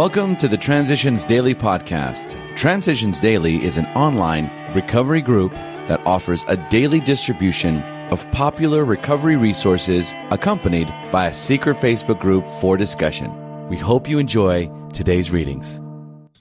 Welcome to the Transitions Daily podcast. Transitions Daily is an online recovery group that offers a daily distribution of popular recovery resources accompanied by a secret Facebook group for discussion. We hope you enjoy today's readings.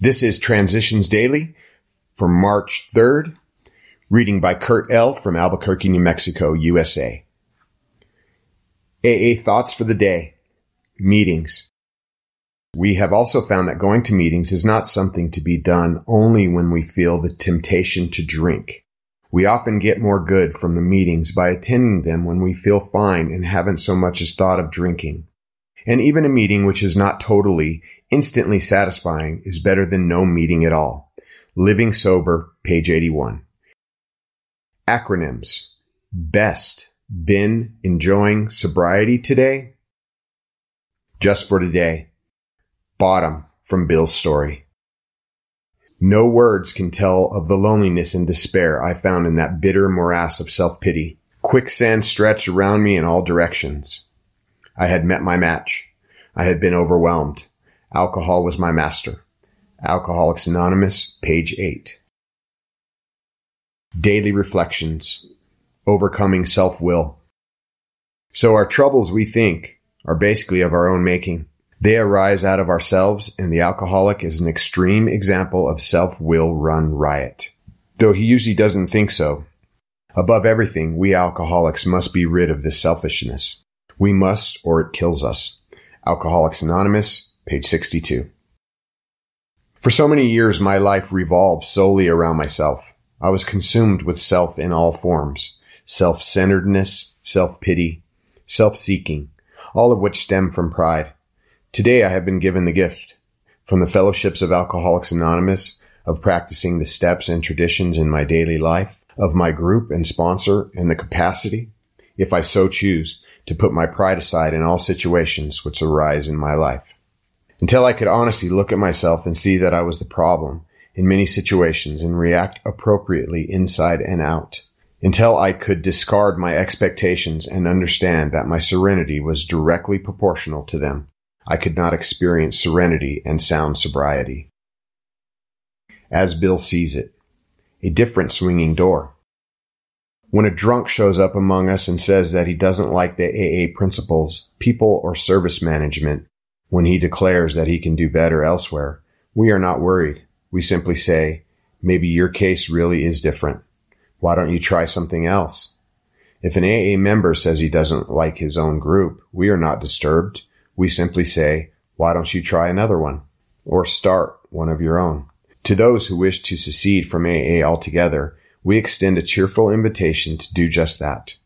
This is Transitions Daily for March 3rd, reading by Kurt L. from Albuquerque, New Mexico, USA. AA Thoughts for the Day Meetings. We have also found that going to meetings is not something to be done only when we feel the temptation to drink. We often get more good from the meetings by attending them when we feel fine and haven't so much as thought of drinking. And even a meeting which is not totally, instantly satisfying is better than no meeting at all. Living Sober, page 81. Acronyms. Best. Been enjoying sobriety today? Just for today. Bottom from Bill's story. No words can tell of the loneliness and despair I found in that bitter morass of self-pity. Quicksand stretched around me in all directions. I had met my match. I had been overwhelmed. Alcohol was my master. Alcoholics Anonymous, page 8. Daily Reflections. Overcoming Self-Will. So our troubles, we think, are basically of our own making. They arise out of ourselves, and the alcoholic is an extreme example of self-will run riot. Though he usually doesn't think so. Above everything, we alcoholics must be rid of this selfishness. We must, or it kills us. Alcoholics Anonymous, page 62. For so many years, my life revolved solely around myself. I was consumed with self in all forms. Self-centeredness, self-pity, self-seeking, all of which stem from pride. Today I have been given the gift from the fellowships of Alcoholics Anonymous of practicing the steps and traditions in my daily life, of my group and sponsor, and the capacity, if I so choose, to put my pride aside in all situations which arise in my life. Until I could honestly look at myself and see that I was the problem in many situations and react appropriately inside and out. Until I could discard my expectations and understand that my serenity was directly proportional to them. I could not experience serenity and sound sobriety. As Bill sees it, a different swinging door. When a drunk shows up among us and says that he doesn't like the AA principles, people, or service management, when he declares that he can do better elsewhere, we are not worried. We simply say, maybe your case really is different. Why don't you try something else? If an AA member says he doesn't like his own group, we are not disturbed we simply say, why don't you try another one? Or start one of your own. To those who wish to secede from AA altogether, we extend a cheerful invitation to do just that.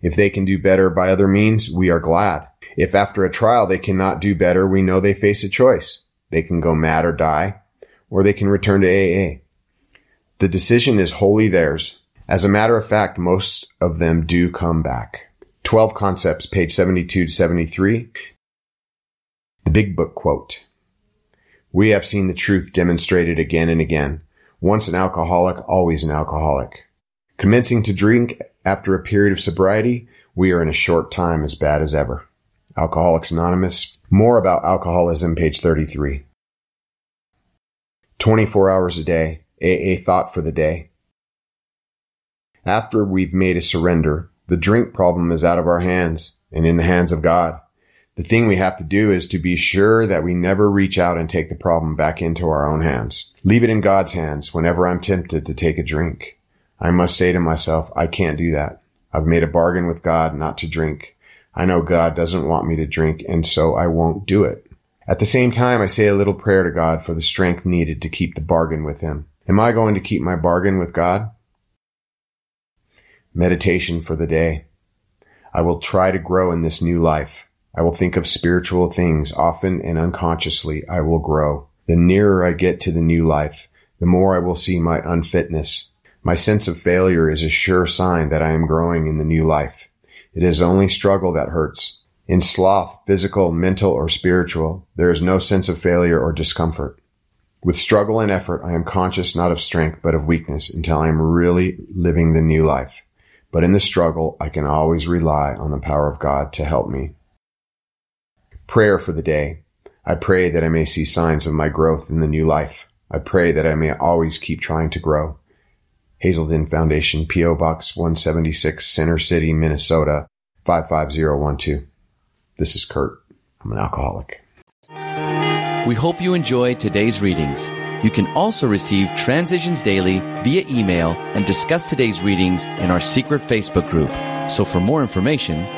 If they can do better by other means, we are glad. If after a trial they cannot do better, we know they face a choice. They can go mad or die, or they can return to AA. The decision is wholly theirs. As a matter of fact, most of them do come back. 12 Concepts, page 72 to 73. The Big Book quote. We have seen the truth demonstrated again and again. Once an alcoholic, always an alcoholic. Commencing to drink after a period of sobriety, we are in a short time as bad as ever. Alcoholics Anonymous. More about alcoholism, page 33. 24 hours a day. AA thought for the day. After we've made a surrender, the drink problem is out of our hands and in the hands of God. The thing we have to do is to be sure that we never reach out and take the problem back into our own hands. Leave it in God's hands whenever I'm tempted to take a drink. I must say to myself, I can't do that. I've made a bargain with God not to drink. I know God doesn't want me to drink, and so I won't do it. At the same time, I say a little prayer to God for the strength needed to keep the bargain with Him. Am I going to keep my bargain with God? Meditation for the day. I will try to grow in this new life. I will think of spiritual things often and unconsciously I will grow. The nearer I get to the new life, the more I will see my unfitness. My sense of failure is a sure sign that I am growing in the new life. It is only struggle that hurts. In sloth, physical, mental, or spiritual, there is no sense of failure or discomfort. With struggle and effort, I am conscious not of strength, but of weakness until I am really living the new life. But in the struggle, I can always rely on the power of God to help me. Prayer for the day. I pray that I may see signs of my growth in the new life. I pray that I may always keep trying to grow. Hazelden Foundation, P.O. Box 176, Center City, Minnesota, 55012. This is Kurt. I'm an alcoholic. We hope you enjoyed today's readings. You can also receive Transitions Daily via email and discuss today's readings in our secret Facebook group. So for more information,